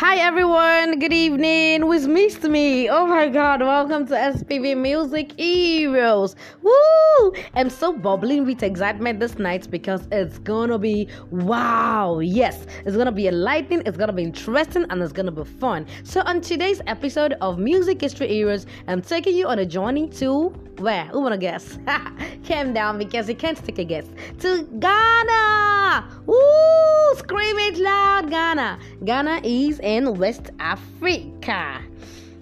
Hi everyone, good evening. Who's missed me? Oh my god, welcome to SPV Music Heroes. Woo! I'm so bubbling with excitement this night because it's gonna be wow. Yes, it's gonna be enlightening, it's gonna be interesting, and it's gonna be fun. So, on today's episode of Music History Heroes, I'm taking you on a journey to where? Who wanna guess? Calm down because you can't take a guess. To Ghana! Woo! Scream it loud, Ghana. Ghana is in West Africa,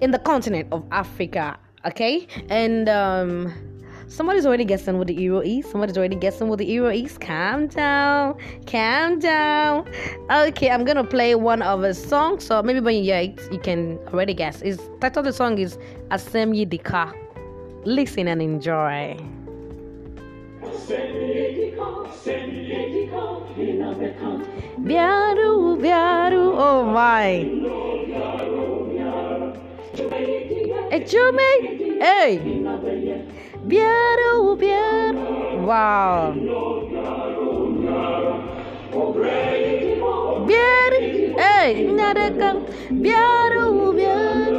in the continent of Africa. Okay, and um, somebody's already guessing what the euro is. Somebody's already guessing what the euro is. Calm down, calm down. Okay, I'm gonna play one of a song. So maybe when you hear it, you can already guess. Is title of the song is Asem Dika. Listen and enjoy. Biaru, biaru, oh my. Echume, hey. Biaru, biaru, wow. Biaru, hey, nadaka. Biaru, biaru.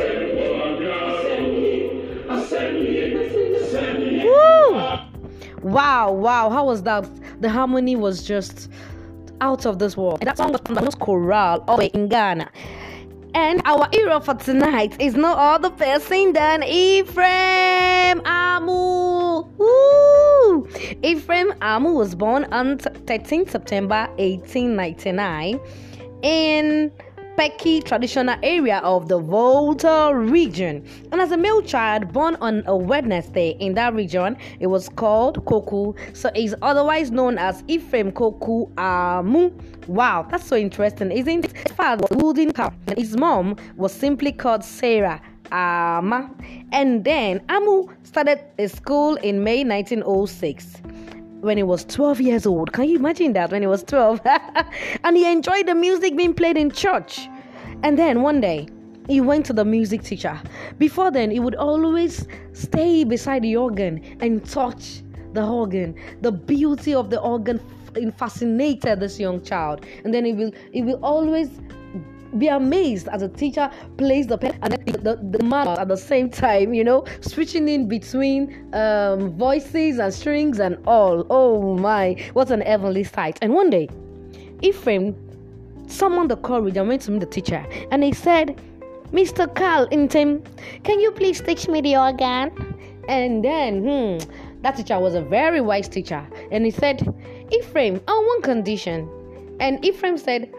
Woo! Wow, wow, how was that? The harmony was just out of this world. And that song was from the most chorale all the way in Ghana. And our hero for tonight is no other person than Ephraim Amu. Woo! Ephraim Amu was born on 13 September 1899 in Peki traditional area of the Volta region. And as a male child born on a Wednesday in that region, it was called Koku. So he's otherwise known as Ephraim Koku Amu. Wow, that's so interesting, isn't it? His father was Wooden Cow, and his mom was simply called Sarah. Ama. And then Amu started a school in May 1906 when he was 12 years old. Can you imagine that when he was 12? and he enjoyed the music being played in church. And then one day, he went to the music teacher. Before then, he would always stay beside the organ and touch the organ. The beauty of the organ fascinated this young child. And then he will he will always be amazed as a teacher plays the pen and the, the, the at the same time, you know, switching in between um, voices and strings and all. Oh my, what an heavenly sight. And one day, Ephraim summoned the courage and went to meet the teacher and he said, Mr. Carl Intem, can you please teach me the organ? And then, hmm, that teacher was a very wise teacher and he said, Ephraim, on one condition. And Ephraim said,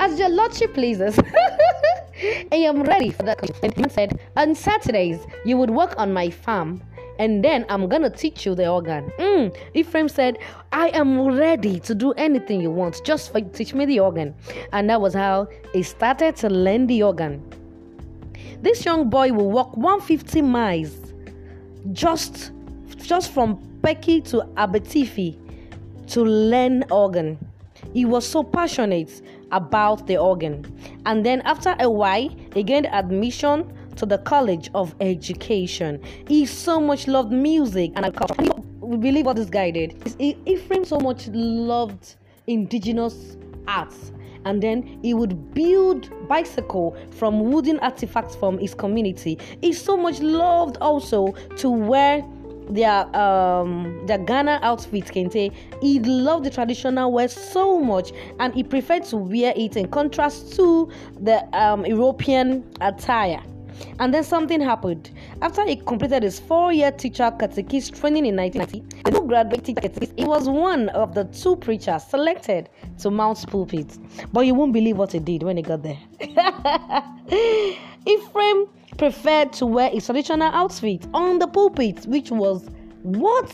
as your lordship pleases. I am ready for that. And he said, On Saturdays, you would work on my farm, and then I'm gonna teach you the organ. Mm. Ephraim said, I am ready to do anything you want, just for teach me the organ. And that was how he started to learn the organ. This young boy will walk 150 miles just just from Peki to Abetifi to learn organ. He was so passionate about the organ. And then after a while, he gained admission to the College of Education. He so much loved music and culture. We believe what this guy did. Ephraim so much loved indigenous arts. And then he would build bicycle from wooden artifacts from his community. He so much loved also to wear their um their Ghana outfit kente. He loved the traditional wear so much and he preferred to wear it in contrast to the um, European attire. And then something happened. After he completed his four-year teacher catechist training in 1990, the new graduate catechist, he was one of the two preachers selected to mount pulpit. But you won't believe what he did when he got there. Ephraim preferred to wear his traditional outfit on the pulpit, which was what?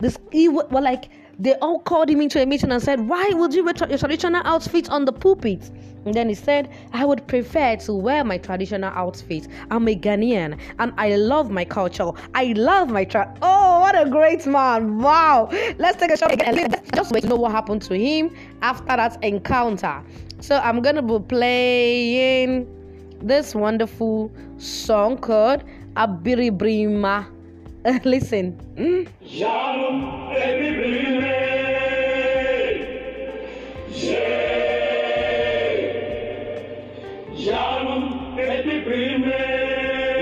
This he well like they all called him into a meeting and said, Why would you wear your traditional outfit on the pulpit? And then he said, I would prefer to wear my traditional outfit. I'm a Ghanaian and I love my culture. I love my tra Oh, what a great man. Wow. Let's take a shot again just wait to know what happened to him after that encounter. So I'm gonna be playing this wonderful song called Abibirimma. Listen. Mm.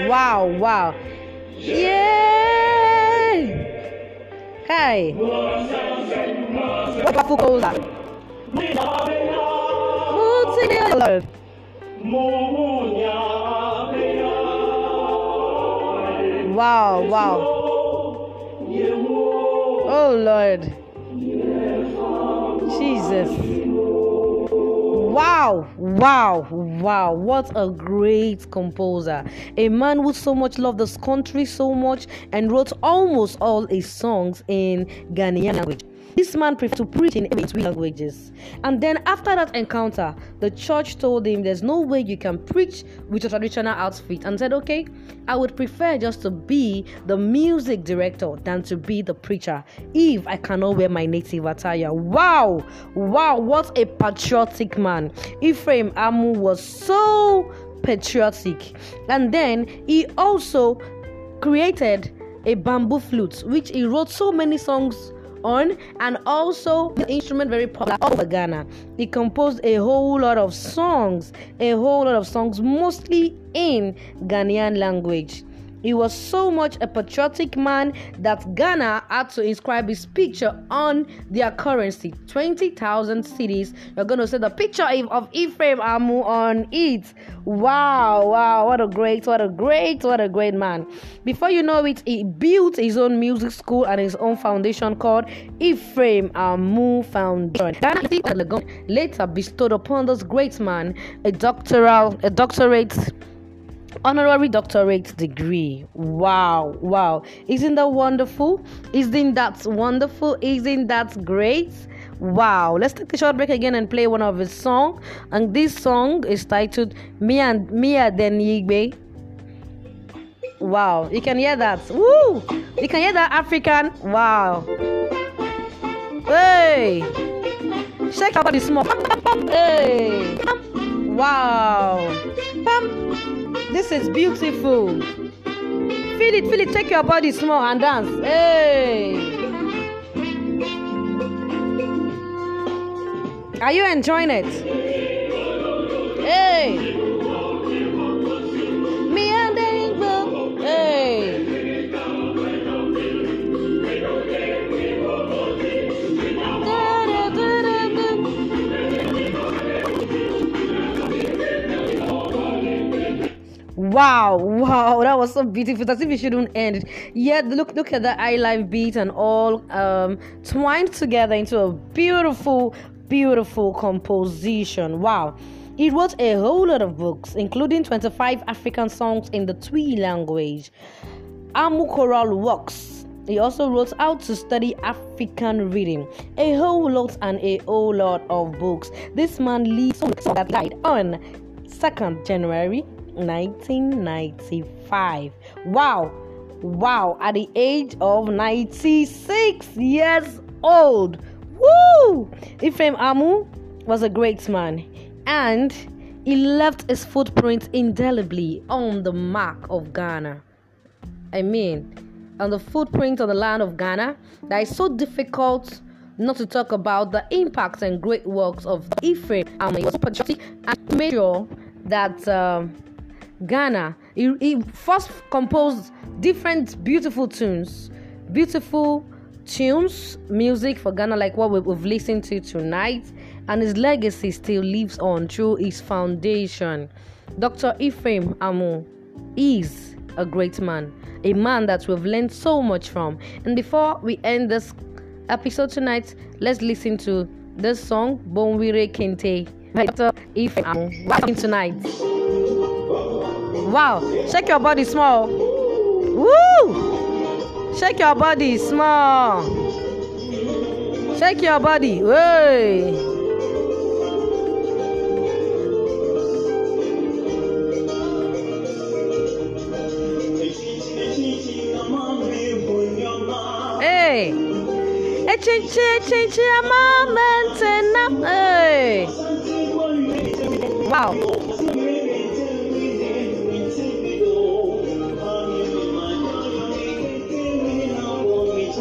Wow, wow. Yeah. Hey. Wonderful cosa. Multi Wow, wow. Oh Lord. Jesus. Wow, wow, wow. What a great composer. A man who so much loved this country so much and wrote almost all his songs in Ghanaian language. This man preferred to preach in every three languages. And then after that encounter, the church told him there's no way you can preach with a traditional outfit and said, Okay, I would prefer just to be the music director than to be the preacher if I cannot wear my native attire. Wow! Wow, what a patriotic man. Ephraim Amu was so patriotic. And then he also created a bamboo flute, which he wrote so many songs on and also the instrument very popular over Ghana. He composed a whole lot of songs, a whole lot of songs, mostly in Ghanaian language. He was so much a patriotic man that Ghana had to inscribe his picture on their currency 20,000 cedis. You're going to see the picture of Ephraim Amu on it. Wow, wow, what a great, what a great, what a great man. Before you know it, he built his own music school and his own foundation called Ephraim Amu Foundation. Ghana later bestowed upon this great man a doctoral, a doctorate honorary doctorate degree. Wow, wow. Isn't that wonderful? Isn't that wonderful? Isn't that great? Wow. Let's take a short break again and play one of his song. And this song is titled Mia and Mia Denigbe. Wow. You can hear that. Woo! You can hear that African. Wow. Hey! Shake your body small. Hey! Wow. This is beautiful. Feel it, feel it. Take your body small and dance. Hey. Are you enjoying it? Wow, wow, that was so beautiful. As if it shouldn't end. It. Yet look look at the I live beat and all um twined together into a beautiful, beautiful composition. Wow. He wrote a whole lot of books, including 25 African songs in the Twi language. Amu Choral Works. He also wrote How to Study African Reading, a whole lot and a whole lot of books. This man leaves that died on 2nd January 1995. Wow, wow, at the age of 96 years old. Woo! Ephraim Amu was a great man and he left his footprint indelibly on the mark of Ghana. I mean, on the footprint of the land of Ghana that is so difficult not to talk about the impact and great works of Ephraim Amu. He was patriotic and made sure that. Um, Ghana. He, he first composed different beautiful tunes, beautiful tunes, music for Ghana, like what we've listened to tonight, and his legacy still lives on through his foundation. Dr. Ephraim Amu is a great man, a man that we've learned so much from. And before we end this episode tonight, let's listen to this song, Bonwire Kente, by Dr. Ephraim Amu, tonight. Wow. Shake your body small. Woo! Shake your body small. Shake your body. Hey. Hey. Wow.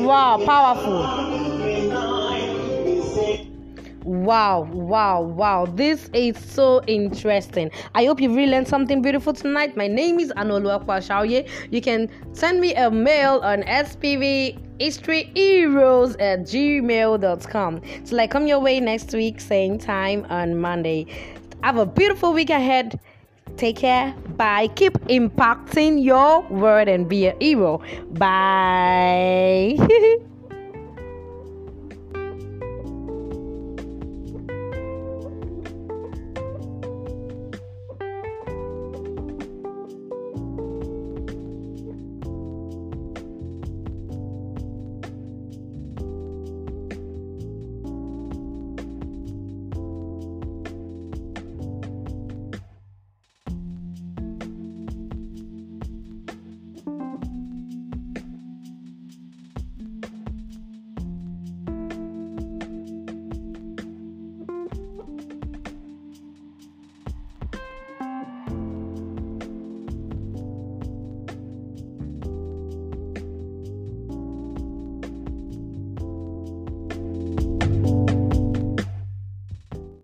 Wow, powerful. Wow, wow, wow. This is so interesting. I hope you really learned something beautiful tonight. My name is Anolu Shaoye. You can send me a mail on SPV historyheroes at gmail.com. So I come your way next week, same time on Monday. Have a beautiful week ahead. Take care. Bye. Keep impacting your world and be a hero. Bye.